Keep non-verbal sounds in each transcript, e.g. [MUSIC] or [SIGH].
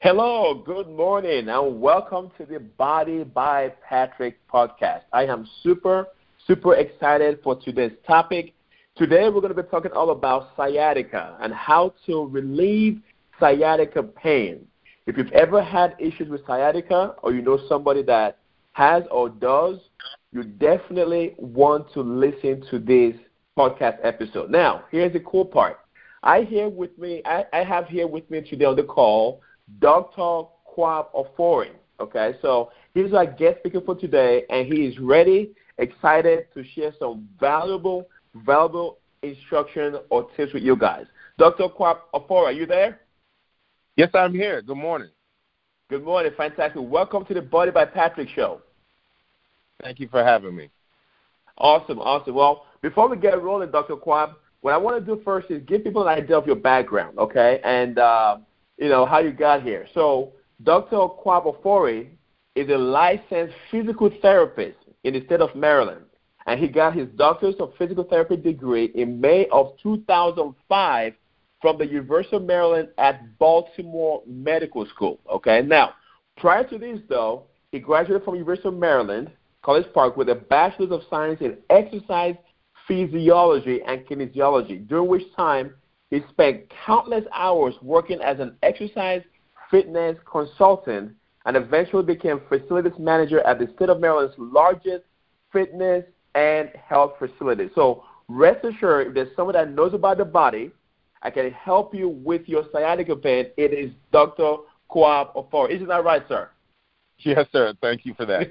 Hello, good morning, and welcome to the Body by Patrick podcast. I am super, super excited for today's topic. Today, we're going to be talking all about sciatica and how to relieve sciatica pain. If you've ever had issues with sciatica or you know somebody that has or does, you definitely want to listen to this podcast episode. Now, here's the cool part. I here with me I, I have here with me today on the call Dr. Kwab Ofori. Okay, so he's our guest speaker for today, and he is ready, excited to share some valuable, valuable instruction or tips with you guys. Dr. Kwab Ofori, are you there? Yes, I'm here. Good morning. Good morning. Fantastic. Welcome to the Body by Patrick show. Thank you for having me. Awesome, awesome. Well, before we get rolling, Dr. Kwab, what I want to do first is give people an idea of your background, okay, and uh, you know how you got here. So, Dr. Kwab Ofori is a licensed physical therapist in the state of Maryland, and he got his doctor's of physical therapy degree in May of 2005 from the University of Maryland at Baltimore Medical School. Okay, now prior to this, though, he graduated from University of Maryland College Park with a Bachelor's of Science in Exercise Physiology and Kinesiology, during which time he spent countless hours working as an exercise fitness consultant and eventually became facilities manager at the state of Maryland's largest fitness and health facility. So rest assured, if there's someone that knows about the body, I can help you with your sciatica pain. It is Dr. Kwab Ofori. Isn't that right, sir? Yes, sir. Thank you for that.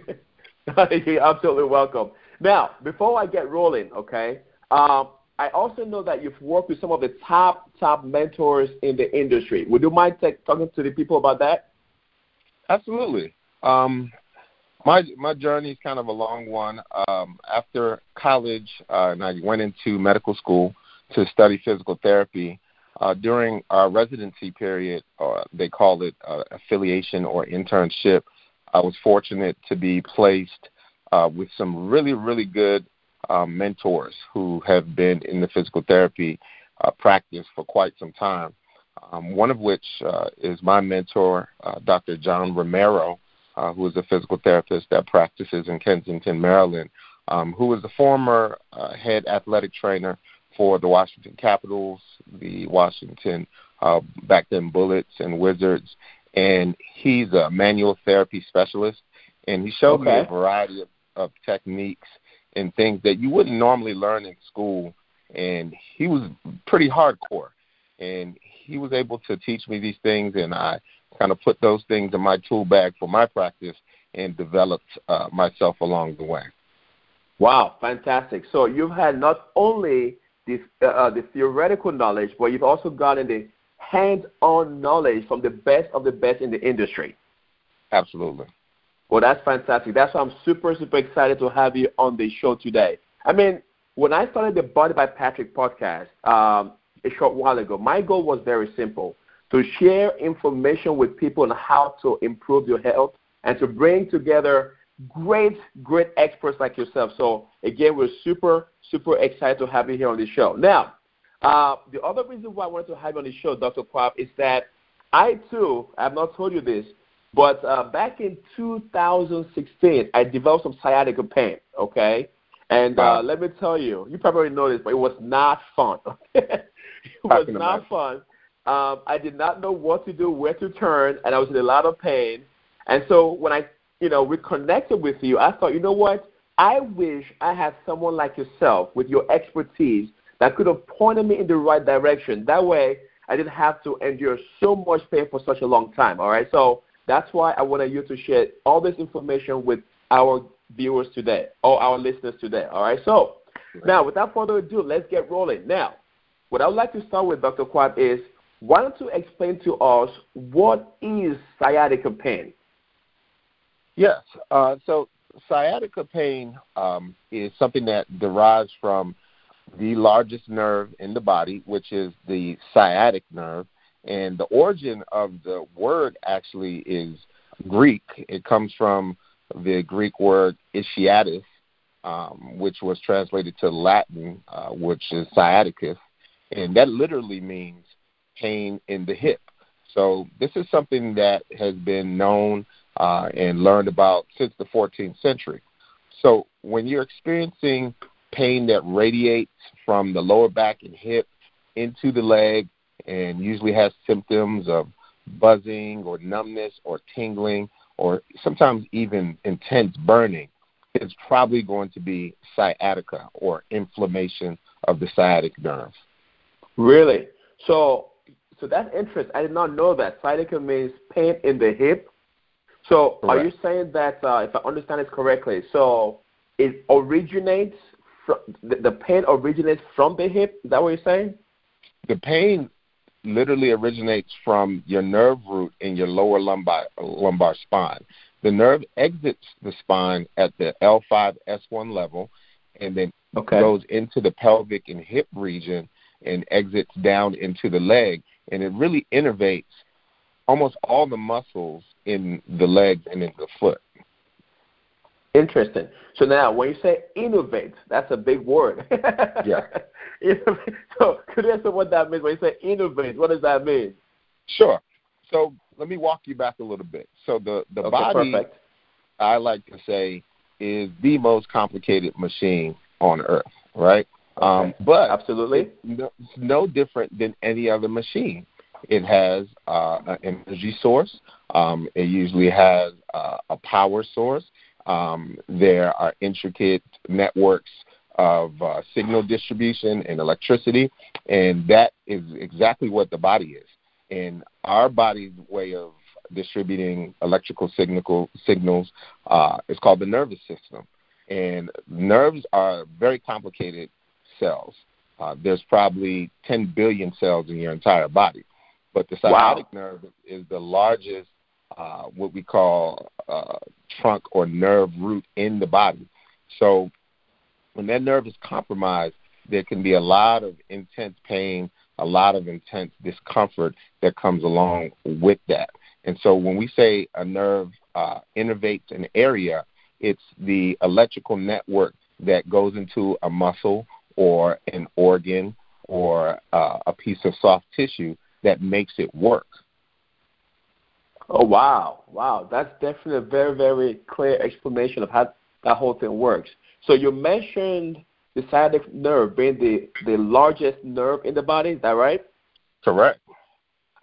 [LAUGHS] You're absolutely welcome. Now, before I get rolling, okay, um, I also know that you've worked with some of the top top mentors in the industry. Would you mind talking to the people about that? Absolutely. Um, my my journey is kind of a long one. Um, after college, uh, and I went into medical school to study physical therapy. Uh, during our residency period, uh, they call it uh, affiliation or internship. I was fortunate to be placed uh, with some really, really good um, mentors who have been in the physical therapy uh, practice for quite some time. Um, one of which uh, is my mentor, uh, Dr. John Romero, uh, who is a physical therapist that practices in Kensington, Maryland, um, who is the former uh, head athletic trainer for the Washington Capitals, the Washington uh, back then Bullets and Wizards, and he's a manual therapy specialist. And he showed okay. me a variety of, of techniques and things that you wouldn't normally learn in school. And he was pretty hardcore, and he was able to teach me these things, and I kind of put those things in my tool bag for my practice and developed uh, myself along the way. Wow, fantastic! So you've had not only this, uh, uh the theoretical knowledge, but you've also gotten the hands-on knowledge from the best of the best in the industry. Absolutely. Well, that's fantastic. That's why I'm super, super excited to have you on the show today. I mean, when I started the Body by Patrick podcast um, a short while ago, my goal was very simple to share information with people on how to improve your health and to bring together great, great experts like yourself. So, again, we're super, super excited to have you here on the show. Now, uh, the other reason why I wanted to have you on the show, Dr. Kwab, is that I too, I have not told you this, but uh, back in 2016, I developed some sciatica pain. Okay, and uh, let me tell you, you probably know this, but it was not fun. [LAUGHS] it was not fun. Um, I did not know what to do, where to turn, and I was in a lot of pain. And so when I, you know, reconnected with you, I thought, you know what? I wish I had someone like yourself with your expertise that could have pointed me in the right direction. That way, I didn't have to endure so much pain for such a long time. All right, so that's why I wanted you to share all this information with our viewers today, or our listeners today. All right, so now without further ado, let's get rolling. Now, what I would like to start with, Dr. Kwab, is why don't you explain to us what is sciatica pain? Yes, uh, so sciatica pain um, is something that derives from the largest nerve in the body, which is the sciatic nerve. And the origin of the word actually is Greek. It comes from the Greek word ischiatus, um, which was translated to Latin, uh, which is sciaticus. And that literally means pain in the hip. So this is something that has been known uh, and learned about since the 14th century. So when you're experiencing pain that radiates from the lower back and hip into the leg and usually has symptoms of buzzing or numbness or tingling or sometimes even intense burning, it's probably going to be sciatica or inflammation of the sciatic nerve. Really? So, so that's interesting. I did not know that. Sciatica means pain in the hip. So, Correct. are you saying that, uh, if I understand it correctly, so it originates from the, the pain originates from the hip? Is that what you're saying? The pain literally originates from your nerve root in your lower lumbar lumbar spine. The nerve exits the spine at the L5S1 level and then okay. goes into the pelvic and hip region and exits down into the leg and it really innervates almost all the muscles in the legs and in the foot. Interesting. So now, when you say innovate, that's a big word. yeah. [LAUGHS] so could you answer what that means when you say innovate? What does that mean? Sure. So let me walk you back a little bit. So the the okay, body, perfect. I like to say, is the most complicated machine on earth, right? Okay. Um, but absolutely, it's no different than any other machine. It has uh, an energy source. Um, it usually has uh, a power source. Um, there are intricate networks of uh, signal distribution and electricity, and that is exactly what the body is. And our body's way of distributing electrical signal, signals uh, is called the nervous system. And nerves are very complicated cells. Uh, there's probably 10 billion cells in your entire body. But the sciatic wow. nerve is the largest uh, what we call uh, trunk or nerve root in the body. So when that nerve is compromised, there can be a lot of intense pain, a lot of intense discomfort that comes along with that. And so when we say a nerve uh, innervates an area, it's the electrical network that goes into a muscle or an organ or uh, a piece of soft tissue that makes it work. Oh wow, wow! That's definitely a very, very clear explanation of how that whole thing works. So you mentioned the sciatic nerve being the the largest nerve in the body. Is that right? Correct.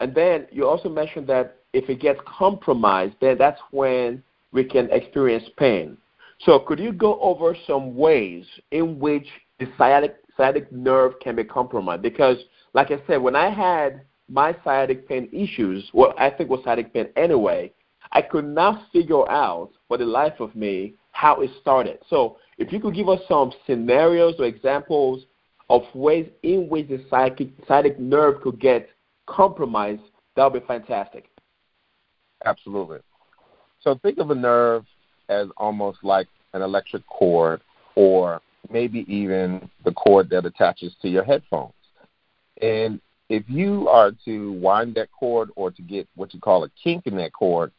And then you also mentioned that if it gets compromised, then that's when we can experience pain. So could you go over some ways in which the sciatic sciatic nerve can be compromised? Because, like I said, when I had my sciatic pain issues, what I think was sciatic pain anyway, I could not figure out for the life of me how it started. So if you could give us some scenarios or examples of ways in which the sciatic, sciatic nerve could get compromised, that would be fantastic. Absolutely. So think of a nerve as almost like an electric cord or maybe even the cord that attaches to your headphones. And if you are to wind that cord or to get what you call a kink in that cord,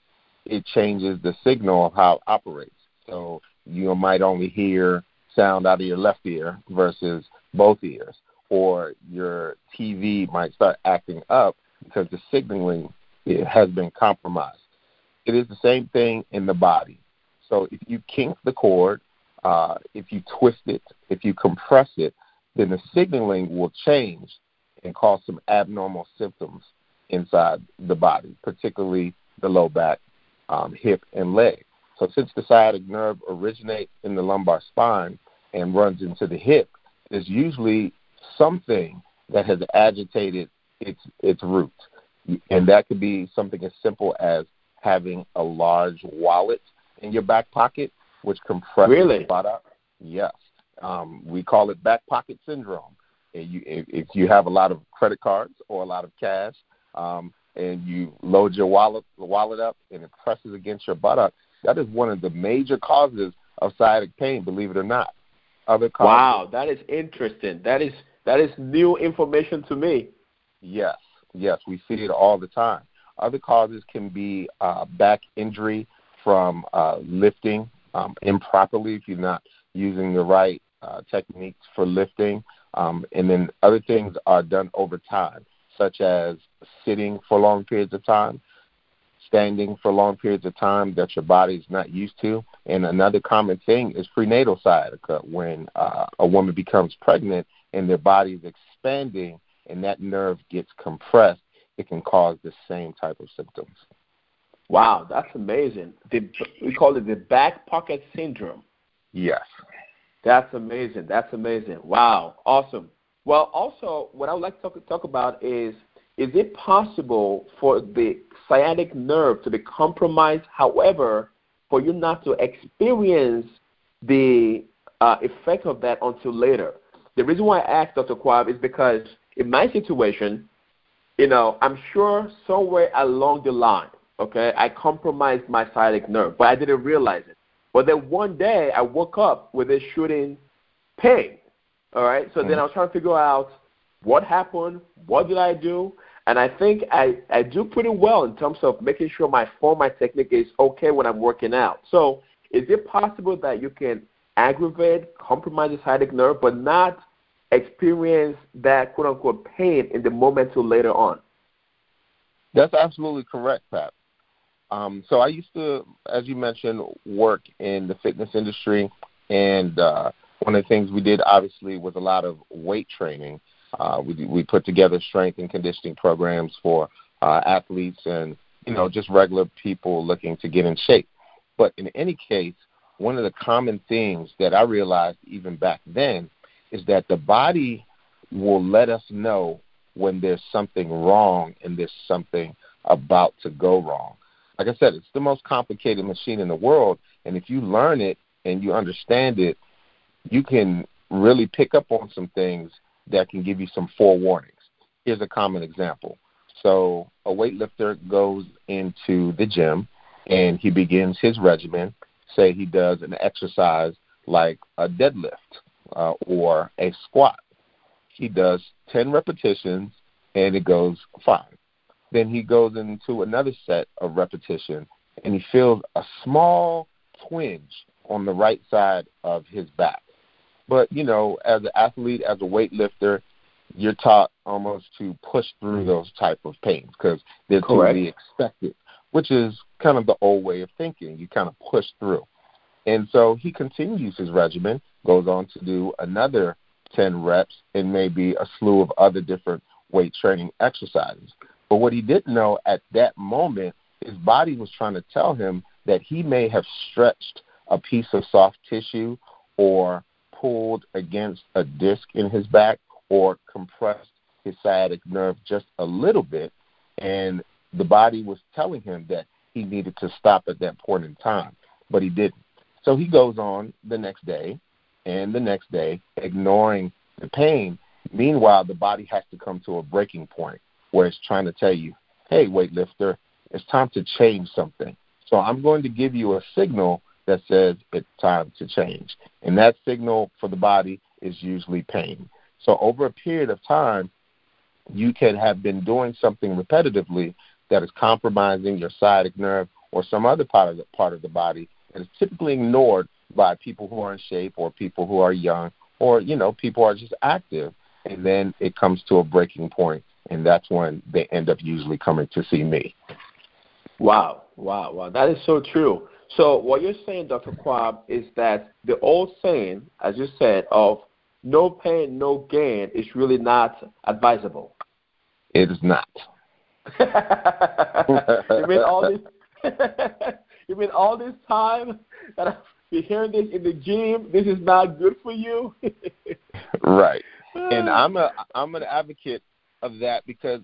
it changes the signal of how it operates. So you might only hear sound out of your left ear versus both ears, or your TV might start acting up because the signaling has been compromised. It is the same thing in the body. So if you kink the cord, uh, if you twist it, if you compress it, then the signaling will change and cause some abnormal symptoms inside the body, particularly the low back, um, hip, and leg. So, since the sciatic nerve originates in the lumbar spine and runs into the hip, there's usually something that has agitated its its root, and that could be something as simple as having a large wallet in your back pocket, which compresses really? the buttock. Yes, um, we call it back pocket syndrome and you if, if you have a lot of credit cards or a lot of cash, um, and you load your wallet wallet up and it presses against your buttock, that is one of the major causes of sciatic pain. Believe it or not. Other causes, wow, that is interesting. That is that is new information to me. Yes, yes, we see it all the time. Other causes can be uh, back injury from uh, lifting um, improperly if you're not using the right uh, techniques for lifting. Um, and then other things are done over time. such as sitting for long periods of time, standing for long periods of time that your body is not used to. And another common thing is prenatal sciatica when uh, a woman becomes pregnant and their body is expanding and that nerve gets compressed, it can cause the same type of symptoms. Wow, that's amazing. The, we call it the back pocket syndrome. Yes. That's amazing. That's amazing. Wow, awesome. Well, also, what I would like to talk, talk about is is it possible for the sciatic nerve to be compromised, however, for you not to experience the uh, effect of that until later? The reason why I asked Dr. Kwab is because in my situation, you know, I'm sure somewhere along the line, okay, I compromised my sciatic nerve, but I didn't realize it. But then one day I woke up with a shooting pain. All right. So mm-hmm. then I was trying to figure out what happened, what did I do, and I think I, I do pretty well in terms of making sure my form, my technique is okay when I'm working out. So is it possible that you can aggravate, compromise the sciatic nerve, but not experience that quote unquote pain in the moment till later on? That's absolutely correct, Pat. Um, so I used to, as you mentioned, work in the fitness industry, and uh, one of the things we did obviously was a lot of weight training. Uh, we we put together strength and conditioning programs for uh, athletes and you know just regular people looking to get in shape. But in any case, one of the common things that I realized even back then is that the body will let us know when there's something wrong and there's something about to go wrong. Like I said, it's the most complicated machine in the world, and if you learn it and you understand it, you can really pick up on some things that can give you some forewarnings. Here's a common example. So a weightlifter goes into the gym and he begins his regimen. Say he does an exercise like a deadlift uh, or a squat. He does 10 repetitions and it goes fine. Then he goes into another set of repetition and he feels a small twinge on the right side of his back. But, you know, as an athlete, as a weightlifter, you're taught almost to push through those type of pains because they're Correct. to be expected, which is kind of the old way of thinking. You kind of push through. And so he continues his regimen, goes on to do another 10 reps and maybe a slew of other different weight training exercises. But what he didn't know at that moment, his body was trying to tell him that he may have stretched a piece of soft tissue or pulled against a disc in his back or compressed his sciatic nerve just a little bit. And the body was telling him that he needed to stop at that point in time, but he didn't. So he goes on the next day and the next day, ignoring the pain. Meanwhile, the body has to come to a breaking point where it's trying to tell you, hey, weightlifter, it's time to change something. So I'm going to give you a signal that says it's time to change. And that signal for the body is usually pain. So over a period of time, you can have been doing something repetitively that is compromising your sciatic nerve or some other part of the part of the body and is typically ignored by people who are in shape or people who are young or you know people are just active and then it comes to a breaking point and that's when they end up usually coming to see me wow wow wow that is so true so what you're saying, Dr. Kwab, is that the old saying, as you said, of no pain, no gain is really not advisable. It is not. [LAUGHS] you mean all this? [LAUGHS] you mean all this time that I've been hearing this in the gym? This is not good for you. [LAUGHS] right. And ah. I'm a I'm an advocate of that because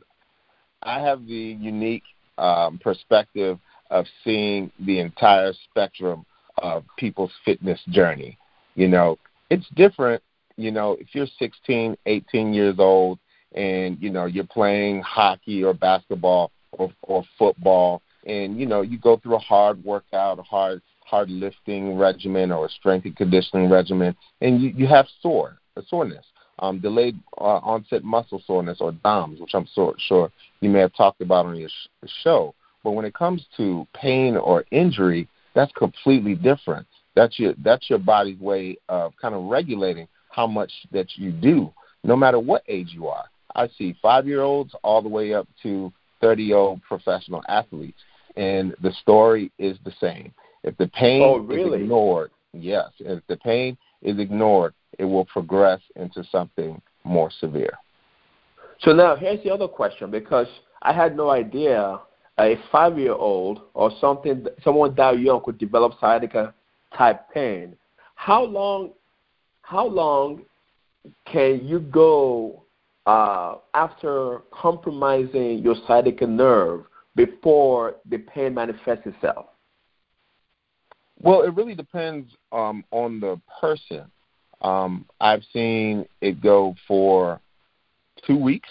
I have the unique um, perspective of seeing the entire spectrum of people's fitness journey. You know, it's different, you know, if you're 16, 18 years old and, you know, you're playing hockey or basketball or, or football and, you know, you go through a hard workout, a hard hard lifting regimen or a strength and conditioning regimen and you, you have sore, a soreness. Um, delayed uh, onset muscle soreness or DOMS, which I'm so, sure you may have talked about on your sh- show. But when it comes to pain or injury, that's completely different. That's your that's your body's way of kind of regulating how much that you do, no matter what age you are. I see five year olds all the way up to 30 year old professional athletes. And the story is the same. If the pain oh, really? is ignored, yes, if the pain is ignored, it will progress into something more severe. So now here's the other question because I had no idea a five year old or something someone that young could develop sciatica type pain. How long how long can you go uh, after compromising your sciatic nerve before the pain manifests itself? Well, it really depends um, on the person. Um, I've seen it go for two weeks,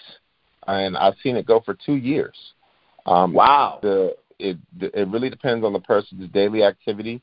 and I've seen it go for two years. Um, wow. The it it really depends on the person's daily activity,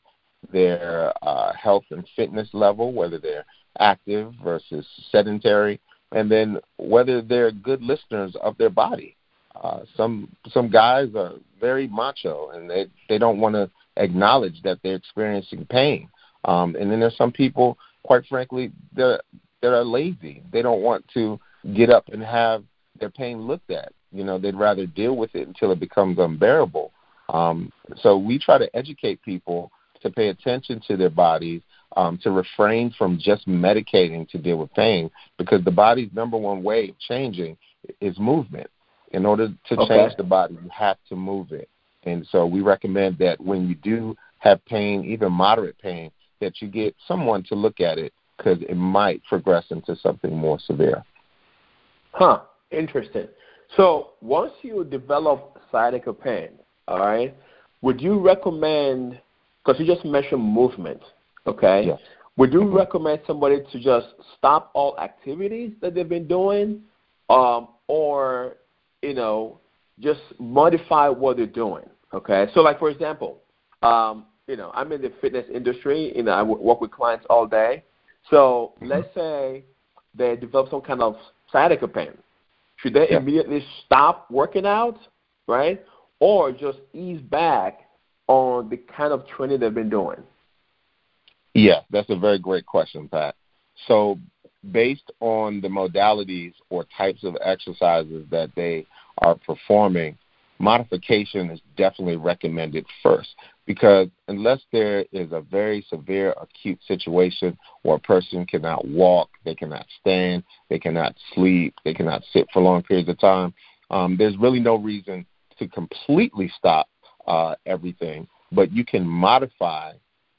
their uh, health and fitness level, whether they're active versus sedentary, and then whether they're good listeners of their body. Uh, some some guys are very macho and they they don't want to acknowledge that they're experiencing pain. Um, and then there's some people, quite frankly, that are lazy. They don't want to get up and have their pain looked at. You know, they'd rather deal with it until it becomes unbearable. Um, so we try to educate people to pay attention to their bodies, um, to refrain from just medicating to deal with pain, because the body's number one way of changing is movement. In order to okay. change the body, you have to move it. And so we recommend that when you do have pain, even moderate pain, that you get someone to look at it because it might progress into something more severe. Huh. Interesting. So once you develop sciatica pain, all right, would you recommend? Because you just mentioned movement, okay? Yes. Would you recommend somebody to just stop all activities that they've been doing, um, or you know, just modify what they're doing? Okay. So, like for example, um, you know, I'm in the fitness industry. You know, I work with clients all day. So mm-hmm. let's say they develop some kind of sciatica pain. Should they yeah. immediately stop working out, right, or just ease back on the kind of training they've been doing? Yeah, that's a very great question, Pat. So, based on the modalities or types of exercises that they are performing, modification is definitely recommended first because unless there is a very severe acute situation where a person cannot walk, they cannot stand, they cannot sleep, they cannot sit for long periods of time, um, there's really no reason to completely stop uh, everything, but you can modify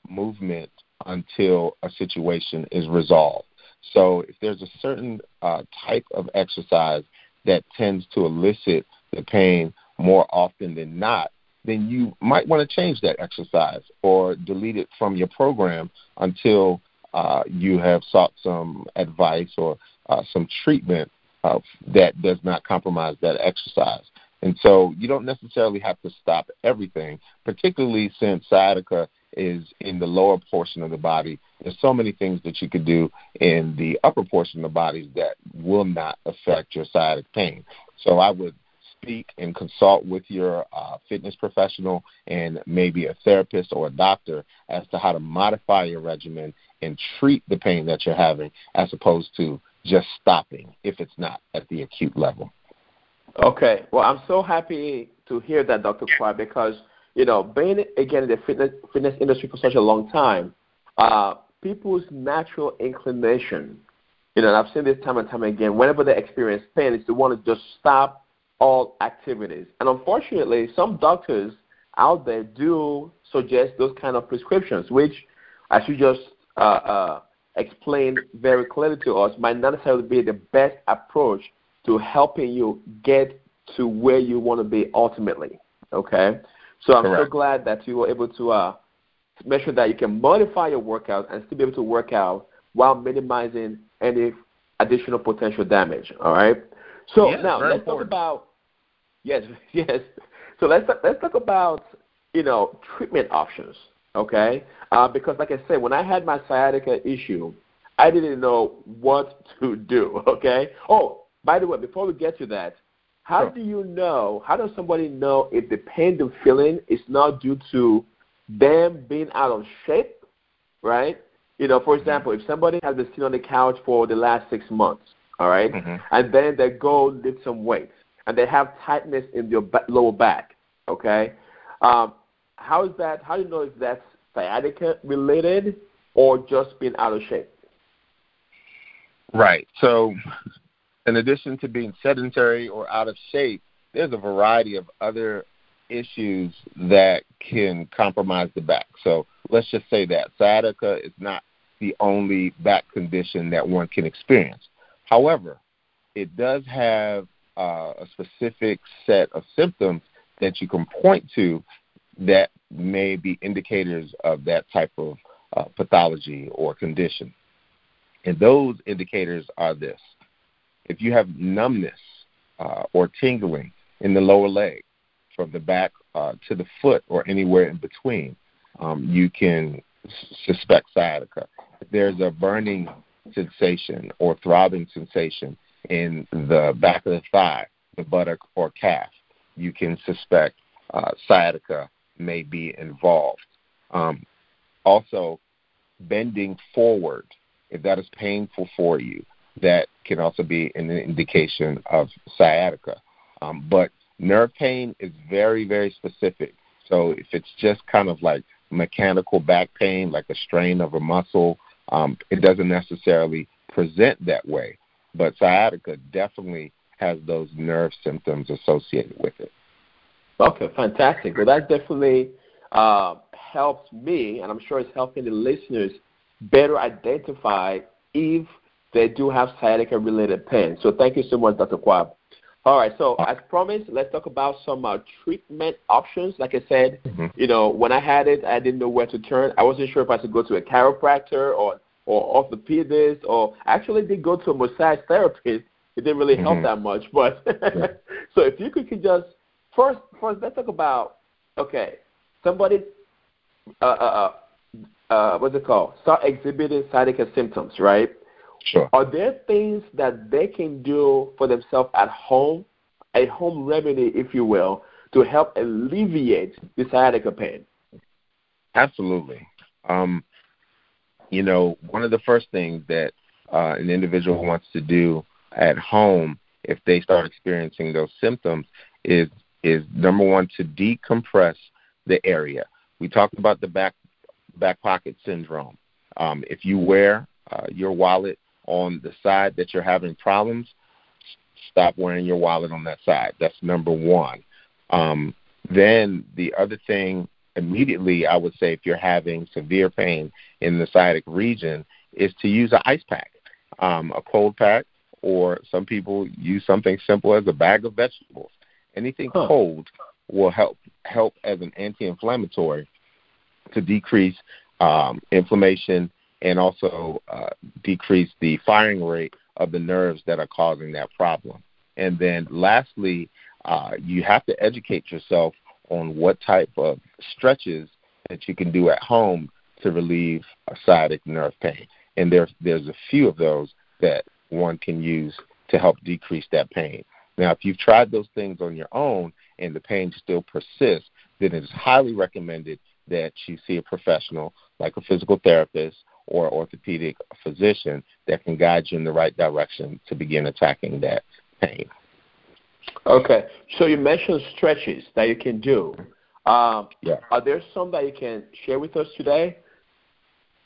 movement until a situation is resolved. So if there's a certain uh, type of exercise that tends to elicit the pain more often than not, then you might want to change that exercise or delete it from your program until uh, you have sought some advice or uh, some treatment uh, that does not compromise that exercise. And so you don't necessarily have to stop everything, particularly since sciatica is in the lower portion of the body. There's so many things that you could do in the upper portion of the body that will not affect your sciatic pain. So I would speak and consult with your uh, fitness professional and maybe a therapist or a doctor as to how to modify your regimen and treat the pain that you're having as opposed to just stopping if it's not at the acute level. Okay. Well, I'm so happy to hear that, Dr. Kwab, because, you know, being, again, in the fitness, fitness industry for such a long time, uh, people's natural inclination, you know, and I've seen this time and time again, whenever they experience pain, is to want to just stop all activities. And unfortunately, some doctors out there do suggest those kind of prescriptions, which, as you just uh, uh, explained very clearly to us, might not necessarily be the best approach to helping you get to where you want to be ultimately. Okay? So I'm Correct. so glad that you were able to uh, make sure that you can modify your workout and still be able to work out while minimizing any additional potential damage. All right? So yes, now let's important. talk about Yes, [LAUGHS] yes. So let's let's talk about you know treatment options, okay? Uh, because like I said, when I had my sciatica issue, I didn't know what [LAUGHS] to do. Okay. Oh, by the way, before we get to that, how sure. do you know? How does somebody know if the pain they're feeling is not due to them being out of shape, right? You know, for example, if somebody has been sitting on the couch for the last six months, all right? mm-hmm. and then they go lift some weights, and they have tightness in your lower back, okay? Um, how is that? How do you know if that's sciatica related or just being out of shape? Right. So, in addition to being sedentary or out of shape, there's a variety of other issues that can compromise the back. So, let's just say that sciatica is not the only back condition that one can experience. However, it does have uh, a specific set of symptoms that you can point to that may be indicators of that type of uh, pathology or condition. And those indicators are this if you have numbness uh, or tingling in the lower leg from the back uh, to the foot or anywhere in between, um, you can suspect sciatica. If there's a burning sensation or throbbing sensation in the back of the thigh, the buttock, or calf, you can suspect uh, sciatica may be involved. Um, also, bending forward, if that is painful for you, that can also be an indication of sciatica. Um, but nerve pain is very, very specific. So if it's just kind of like mechanical back pain, like a strain of a muscle, um, it doesn't necessarily present that way. But sciatica definitely has those nerve symptoms associated with it. Okay, fantastic. Well, that definitely uh, helps me, and I'm sure it's helping the listeners better identify if they do have sciatica related pain. So thank you so much, Dr. Kwab. All right, so as promised, let's talk about some uh, treatment options. Like I said, mm-hmm. you know, when I had it, I didn't know where to turn. I wasn't sure if I should go to a chiropractor or or orthopedist, or actually did go to a massage therapist. It didn't really help mm-hmm. that much, but [LAUGHS] so if you could, could just first, first let's talk about okay, somebody, uh, uh, uh, uh what's it called? Start exhibiting sciatica symptoms, right? Sure. Are there things that they can do for themselves at home, a home remedy, if you will, to help alleviate the sciatica pain? Absolutely. Um, you know, one of the first things that uh, an individual wants to do at home if they start experiencing those symptoms is is number one to decompress the area. We talked about the back back pocket syndrome. Um, if you wear uh, your wallet on the side that you're having problems, stop wearing your wallet on that side. That's number one. Um, then the other thing immediately, I would say, if you're having severe pain in the sciatic region, is to use an ice pack, um, a cold pack, or some people use something simple as a bag of vegetables. Anything huh. cold will help help as an anti-inflammatory to decrease um, inflammation and also uh, decrease the firing rate of the nerves that are causing that problem. And then lastly, uh, you have to educate yourself on what type of stretches that you can do at home to relieve a sciatic nerve pain. And there's there's a few of those that one can use to help decrease that pain. Now, if you've tried those things on your own and the pain still persists, then it is highly recommended that you see a professional like a physical therapist or orthopedic physician that can guide you in the right direction to begin attacking that pain. Okay, so you mentioned stretches that you can do. Um, yeah. Are there some that you can share with us today?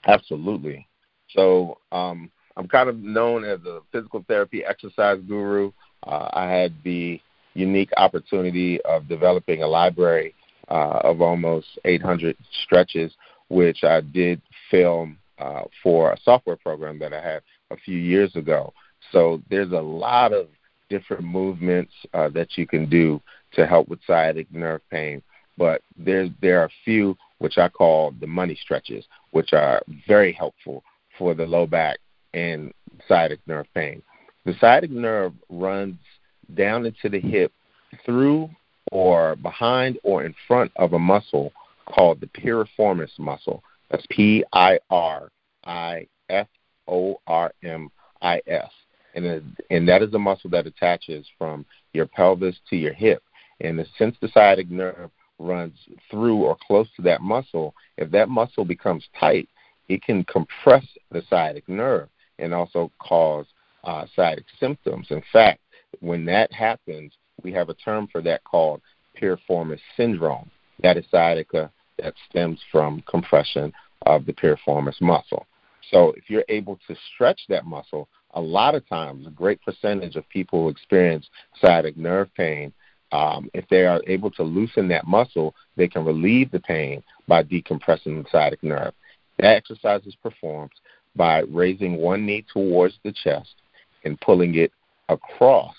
Absolutely. So um, I'm kind of known as a physical therapy exercise guru. Uh, I had the unique opportunity of developing a library uh, of almost 800 stretches, which I did film uh, for a software program that I had a few years ago. So there's a lot of different movements uh, that you can do to help with sciatic nerve pain. But there's there are a few which I call the money stretches, which are very helpful for the low back and sciatic nerve pain. The sciatic nerve runs down into the hip through or behind or in front of a muscle called the piriformis muscle. That's P I R I F O R M I S. And, and that is a muscle that attaches from your pelvis to your hip. And since the sciatic nerve runs through or close to that muscle, if that muscle becomes tight, it can compress the sciatic nerve and also cause uh, sciatic symptoms. In fact, when that happens, we have a term for that called piriformis syndrome. That is sciatica that stems from compression of the piriformis muscle. So if you're able to stretch that muscle, a lot of times, a great percentage of people who experience sciatic nerve pain, um, if they are able to loosen that muscle, they can relieve the pain by decompressing the sciatic nerve. That exercise is performed by raising one knee towards the chest and pulling it across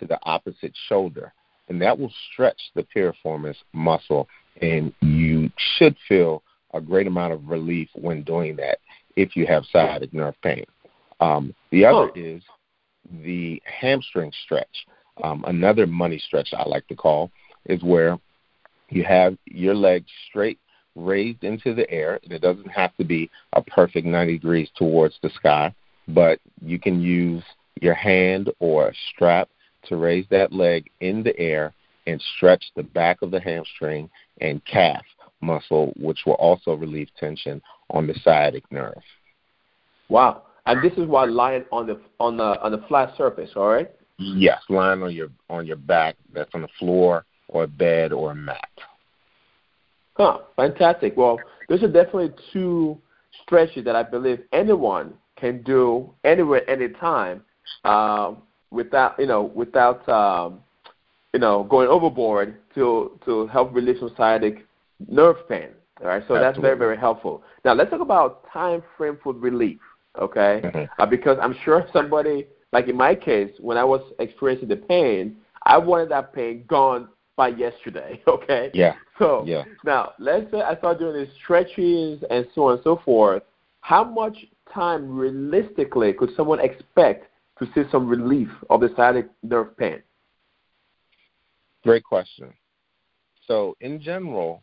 to the opposite shoulder. And that will stretch the piriformis muscle, and you should feel a great amount of relief when doing that if you have sciatic nerve pain. Um, the other is the hamstring stretch. Um, another money stretch I like to call is where you have your legs straight raised into the air, and it doesn't have to be a perfect 90 degrees towards the sky, but you can use your hand or a strap to raise that leg in the air and stretch the back of the hamstring and calf muscle, which will also relieve tension on the sciatic nerve. Wow. And this is why lying on the on the on the flat surface, all right? Yes, lying on your on your back, that's on the floor or a bed or a mat. Huh, fantastic. Well, those are definitely two stretches that I believe anyone can do anywhere, anytime, um, without you know without um, you know going overboard to to help relieve some sciatic nerve pain. All right, so Absolutely. that's very very helpful. Now let's talk about time frame for relief. Okay, mm-hmm. uh, because I'm sure somebody like in my case when I was experiencing the pain, I wanted that pain gone by yesterday. [LAUGHS] Okay. Yeah. So yeah. now let's say I start doing these stretches and so on and so forth. How much time realistically could someone expect to see some relief of the sciatic nerve pain? Great question. So, in general,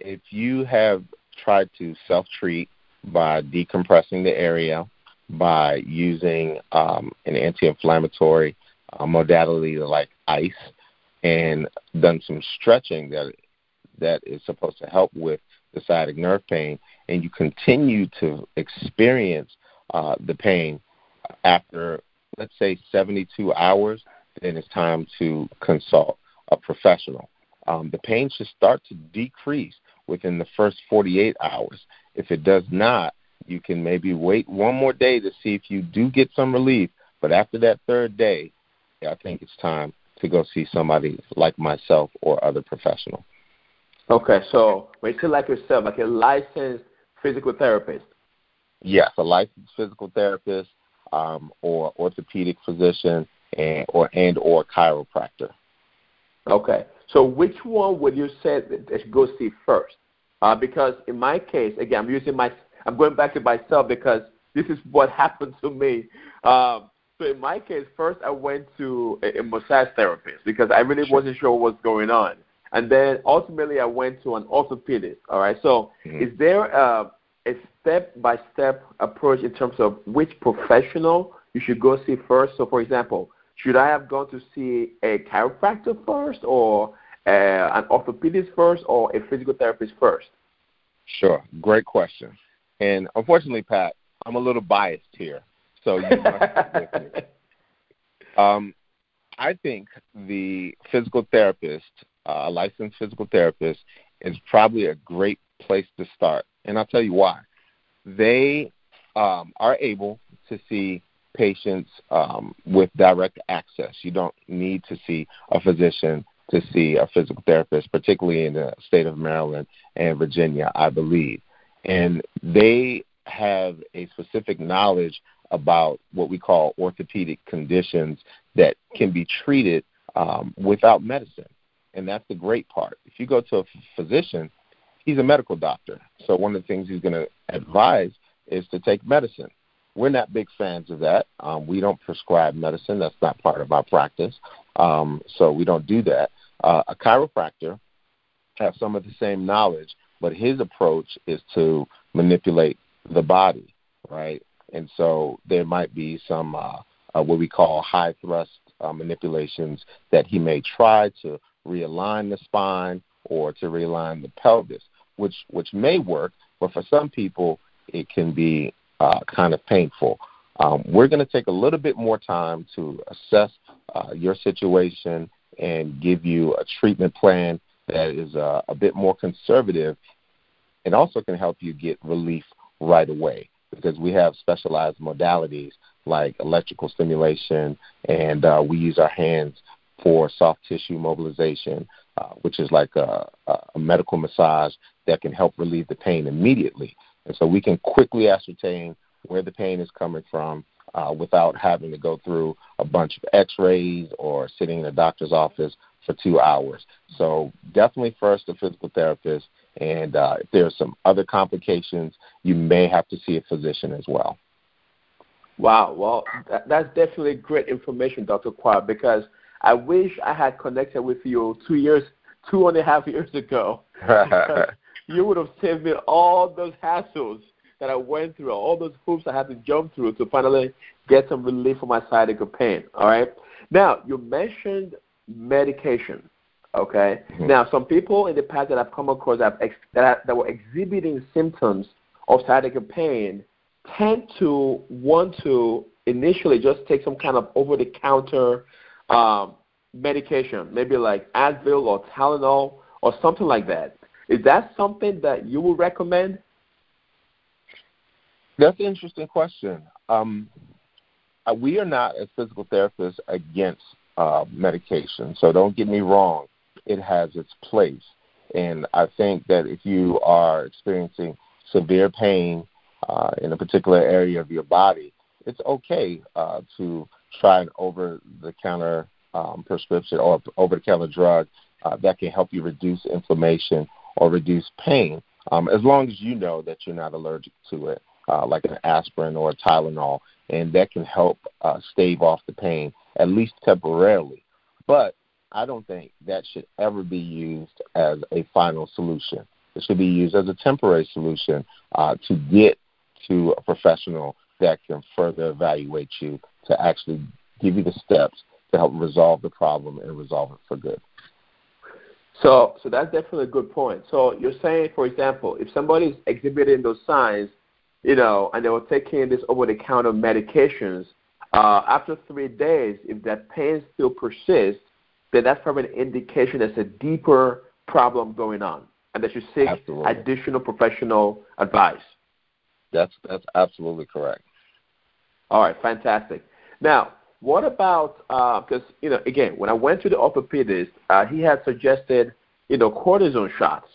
if you have tried to self treat by decompressing the area, by using um, an anti inflammatory uh, modality like ice, and done some stretching that that is supposed to help with the sciatic nerve pain, and you continue to experience uh, the pain after let's say 72 hours, then it's time to consult a professional. Um, the pain should start to decrease within the first 48 hours. If it does not, you can maybe wait one more day to see if you do get some relief. But after that third day, I think it's time to go see somebody like myself or other professional. Okay, so when you say like yourself, like a licensed physical therapist. Yes, a licensed physical therapist um, or orthopedic physician and or and or chiropractor. Okay. So which one would you say that should go see first? Uh, because in my case, again, I'm using my I'm going back to myself because this is what [LAUGHS] happened to me. Um, so in my case, first I went to a, a massage therapist because I really wasn't sure what was going on, and then ultimately I went to an orthopedist. All right. So mm-hmm. is there a, a step-by-step approach in terms of which professional you should go see first? So, for example, should I have gone to see a chiropractor first, or an orthopedist first, or a physical therapist first? Sure, great question. And unfortunately, Pat, I'm a little biased here, so you must with me. [LAUGHS] Um, I think the physical therapist, uh, a licensed physical therapist, is probably a great place to start and I'll tell you why. They um, are able to see patients um, with direct access. You don't need to see a physician to see a physical therapist, particularly in the state of Maryland and Virginia, I believe. And they have a specific knowledge about what we call orthopedic conditions that can be treated um, without medicine. And that's the great part. If you go to a physician, he's a medical doctor. So one of the things he's going to advise is to take medicine. We're not big fans of that. Um, we don't prescribe medicine. That's not part of our practice. Um, so we don't do that. Uh, a chiropractor has some of the same knowledge, but his approach is to manipulate the body, right? And so there might be some uh, uh, what we call high thrust uh, manipulations that he may try to realign the spine or to realign the pelvis which which may work, but for some people it can be uh, kind of painful. Um, we're going to take a little bit more time to assess uh, your situation and give you a treatment plan that is uh, a bit more conservative and also can help you get relief right away because we have specialized modalities like electrical stimulation and uh, we use our hands for soft tissue mobilization, uh, which is like a, a medical massage that can help relieve the pain immediately. And so we can quickly ascertain where the pain is coming from uh, without having to go through a bunch of x rays or sitting in a doctor's office for two hours. So definitely first a physical therapist. And uh, if there are some other complications, you may have to see a physician as well. Wow. Well, that, that's definitely great information, Dr. Kwab, because I wish I had connected with you two years, two and a half years ago. [LAUGHS] [LAUGHS] you would have saved me all those hassles that I went through, all those hoops I had to jump through to finally get some relief from my sciatica pain. All right. Now you mentioned medication. Okay. Mm-hmm. Now some people in the past that I've come across that, ex- that, that were exhibiting symptoms of sciatica pain tend to want to initially just take some kind of over-the-counter um, medication, maybe like Advil or Tylenol or something like that. Is that something that you would recommend? That's an interesting question. Um, we are not, as physical therapists, against uh, medication. So don't get me wrong, it has its place. And I think that if you are experiencing severe pain uh, in a particular area of your body, it's okay uh, to try an over the counter um, prescription or over the counter drug uh, that can help you reduce inflammation or reduce pain, um, as long as you know that you're not allergic to it, uh, like an aspirin or a Tylenol, and that can help uh, stave off the pain, at least temporarily. But I don't think that should ever be used as a final solution. It should be used as a temporary solution uh, to get to a professional that can further evaluate you to actually give you the steps to help resolve the problem and resolve it for good. So, so that's definitely a good point. So you're saying, for example, if somebody is exhibiting those signs, you know, and they were taking this over-the-counter medications, uh, after three days, if that pain still persists, then that's probably an indication there's a deeper problem going on, and they should seek absolutely. additional professional advice. That's that's absolutely correct. All right, fantastic. Now, what about because uh, you know again when I went to the orthopedist, uh, he had suggested you know cortisone shots.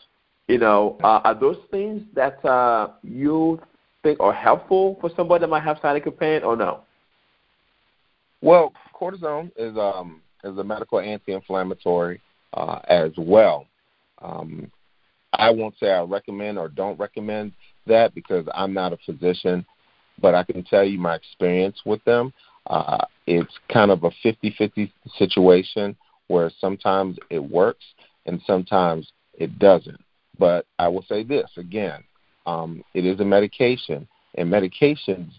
You know, uh, are those things that uh, you think are helpful for somebody that might have sciatica pain, or no? Well, cortisone is um, is a medical anti-inflammatory uh, as well. Um, I won't say I recommend or don't recommend that because I'm not a physician, but I can tell you my experience with them. Uh, it's kind of a 50-50 situation where sometimes it works and sometimes it doesn't. But I will say this again, um, it is a medication, and medications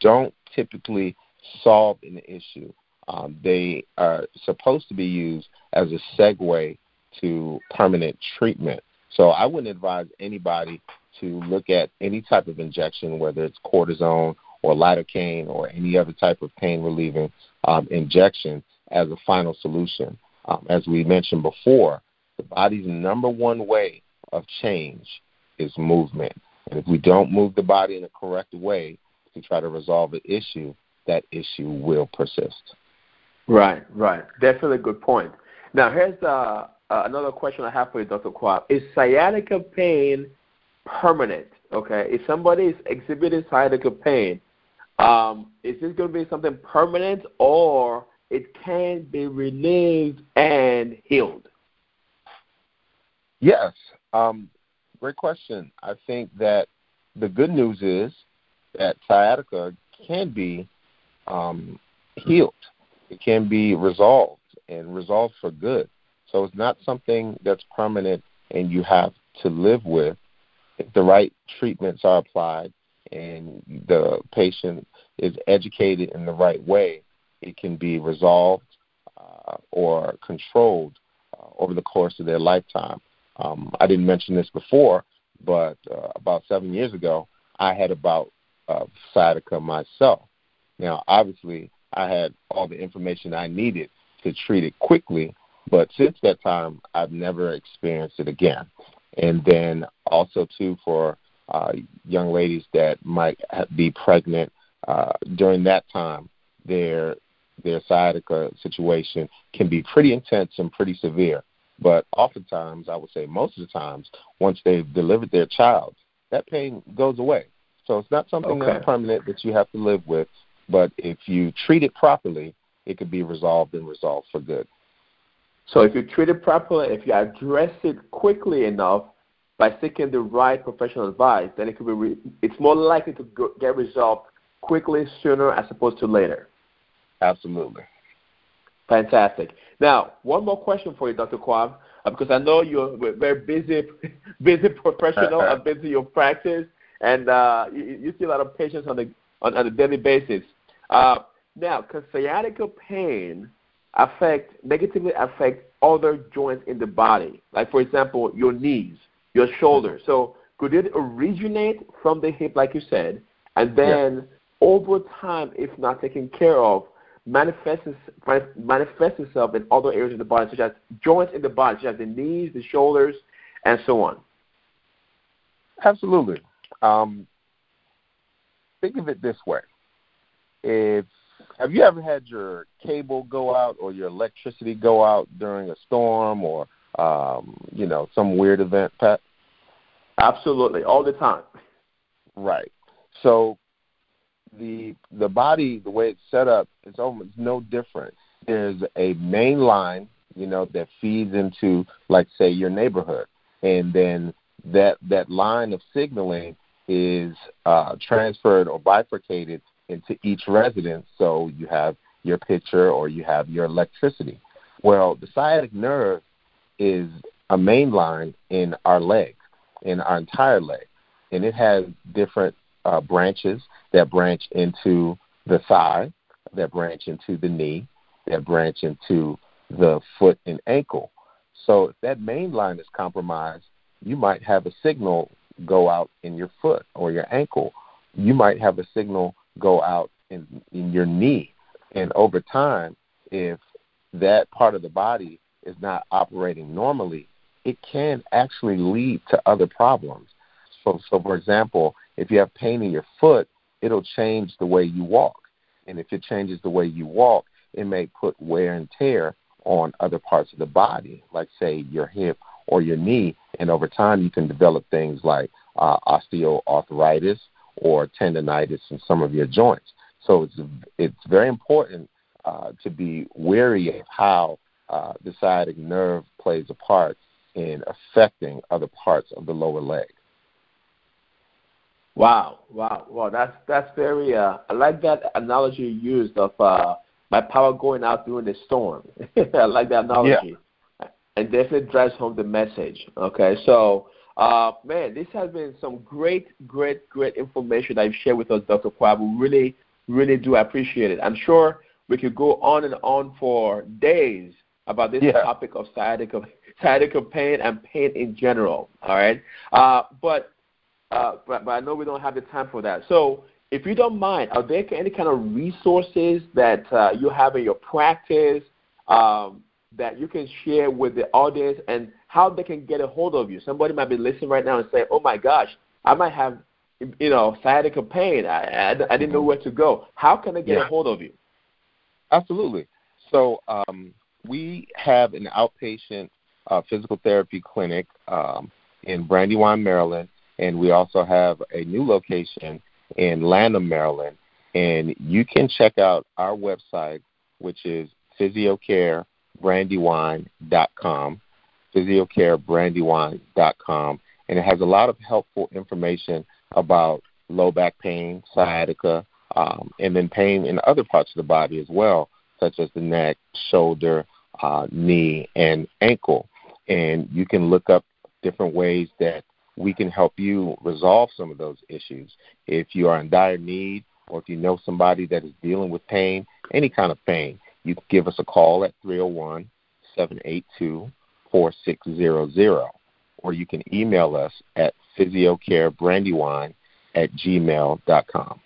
don't typically solve an issue. Um, they are supposed to be used as a segue to permanent treatment. So I wouldn't advise anybody to look at any type of injection, whether it's cortisone or lidocaine or any other type of pain relieving um, injection as a final solution. Um, as we mentioned before, the body's number one way of change is movement. If we don't move the body in a correct way to try to resolve an issue, that issue will persist. Right, right. Definitely a good point. Now, here's uh, uh, another question I have for you, Dr. Kwab. Is sciatica pain permanent? Okay, if somebody is exhibiting sciatica pain, um, is this going to be something permanent or it can be relieved and healed? Yes. Um, great question. I think that the good news is that sciatica can be um, healed. It can be resolved and resolved for good. So it's not something that's permanent and you have to live with. If the right treatments are applied and the patient is educated in the right way, it can be resolved uh, or controlled uh, over the course of their lifetime. Um, I didn't mention this before, but uh, about seven years ago, I had about uh, sciatica myself, Now, obviously, I had all the information I needed to treat it quickly, but since that time, I've never experienced it again. And then also too for uh, young ladies that might be pregnant uh, during that time, their their sciatica situation can be pretty intense and pretty severe. But oftentimes, I would say most of the times, once they've delivered their child, that pain goes away. So it's not something okay. that's permanent that you have to live with. But if you treat it properly, it could be resolved and resolved for good. So if you treat it properly, if you address it quickly enough by seeking the right professional advice, then it could be re- it's more likely to go- get resolved quickly, sooner as opposed to later. Absolutely. Fantastic. Now, one more question for you, Dr. Kwab, uh, because I know you're a very busy, [LAUGHS] busy professional [LAUGHS] and busy your practice, and uh, you, you, see a lot of patients on the on, on a daily basis. Uh, now, can sciatica pain affect negatively affect other joints in the body, like for example, your knees, your shoulders? So, could it originate from the hip, like you said, and then yeah. over time, if not taken care of, manifests manifests itself in other areas of the body, such as joints in the body, such as the knees, the shoulders, and so on. Absolutely. Um, think of it this way: if have you ever had your cable go out or your electricity go out during a storm or um, you know some weird event, Pat? Absolutely, all the time. Right. So the the body, the way it's set up, it's almost no different. There's a main line, you know, that feeds into, like, say, your neighborhood, and then that that line of signaling is uh, transferred or bifurcated into each residence. So you have your pitcher or you have your electricity. Well, the sciatic nerve is a main line in our leg, in our entire leg, and it has different uh, branches that branch into the thigh, that branch into the knee, that branch into the foot and ankle. So if that main line is compromised, you might have a signal go out in your foot or your ankle. You might have a signal go out in, in your knee. And over time, if that part of the body is not operating normally, it can actually lead to other problems. So, so for example, if you have pain in your foot, it'll change the way you walk. And if it changes the way you walk, it may put wear and tear on other parts of the body, like, say, your hip or your knee. And over time, you can develop things like uh, osteoarthritis or tendonitis in some of your joints. So it's, it's very important uh, to be wary of how uh, the sciatic nerve plays a part in affecting other parts of the lower leg. Wow, wow, wow! That's that's very. Uh, I like that analogy you used of uh, my power going out during the storm. [LAUGHS] I like that analogy, yeah. and definitely drives home the message. Okay, so uh, man, this has been some great, great, great information that you've shared with us, Dr. Kwab. We really, really do appreciate it. I'm sure we could go on and on for days about this yeah. topic of sciatica, sciatica pain and pain in general. All right, uh, but uh, but, but I know we don't have the time for that. So if you don't mind, are there any kind of resources that uh, you have in your practice um, that you can share with the audience and how they can get a hold of you? Somebody might be listening right now and say, oh my gosh, I might have you know sciatica pain. I, I, I didn't know mm-hmm. where to go. How can I get yeah. a hold of you? Absolutely. So um, we have an outpatient uh, physical therapy clinic um, in Brandywine, Maryland and we also have a new location in Lanham, Maryland. And you can check out our website, which is physiocarebrandywine.com, physiocarebrandywine.com, and it has a lot of helpful information about low back pain, sciatica, um, and then pain in other parts of the body as well, such as the neck, shoulder, uh, knee, and ankle. And you can look up different ways that we can help you resolve some of those issues. If you are in dire need or if you know somebody that is dealing with pain, any kind of pain, you can give us a call at 301 782 4600 or you can email us at physiocarebrandywine at gmail.com.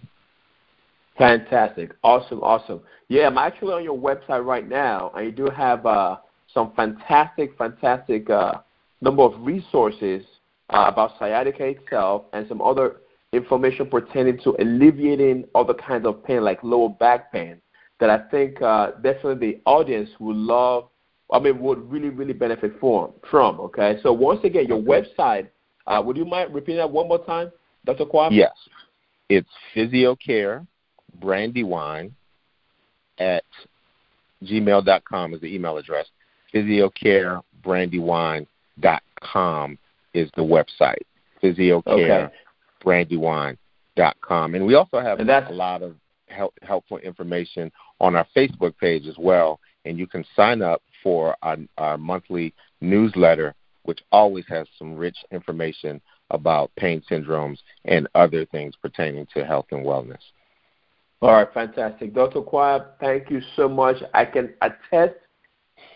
Fantastic. Awesome, awesome. Yeah, I'm actually on your website right now, and you do have uh, some fantastic, fantastic uh, number of resources uh, about sciatica itself and some other information pertaining to alleviating other kinds of pain like lower back pain that I think uh, definitely the audience would love, I mean, would really, really benefit from. from okay, so once again, your okay. website, uh, would you mind repeating that one more time, Dr. Kwab? Yes. It's PhysioCare Brandywine at gmail.com is the email address. PhysioCareBrandywine.com is the website. PhysioCareBrandywine.com. And we also have a lot of help, helpful information on our Facebook page as well. And you can sign up for our, our monthly newsletter, which always has some rich information about pain syndromes and other things pertaining to health and wellness. All right, fantastic. Dr. Kwab, thank you so much. I can attest,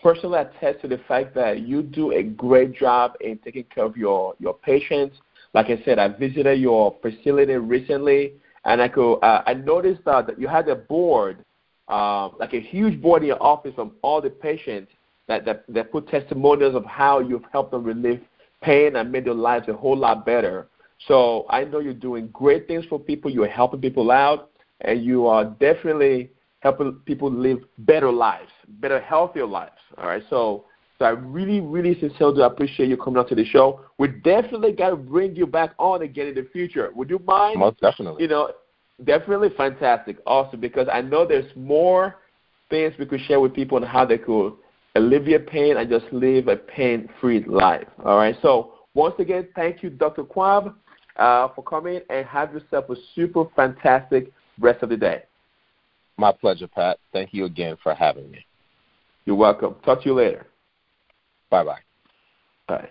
personally attest to the fact that you do a great job in taking care of your, your patients. Like I said, I visited your facility recently, and I could uh, I noticed uh, that you had a board, uh, like a huge board in your office from all the patients that, that, that put testimonials of how you've helped them relieve pain and made their lives a whole lot better. So I know you're doing great things for people. You're helping people out and you are definitely helping people live better lives, better, healthier lives. All right, so so I really, really sincerely appreciate you coming on to the show. We definitely got to bring you back on again in the future. Would you mind? Most definitely. You know, definitely fantastic, awesome. Because I know there's more things we could share with people on how they could alleviate pain and just live a pain-free life. All right. So once again, thank you, Dr. Kwab, uh, for coming and have yourself a super fantastic rest of the day. My pleasure, Pat. Thank you again for having me. You're welcome. Talk to you later. Bye-bye. Bye.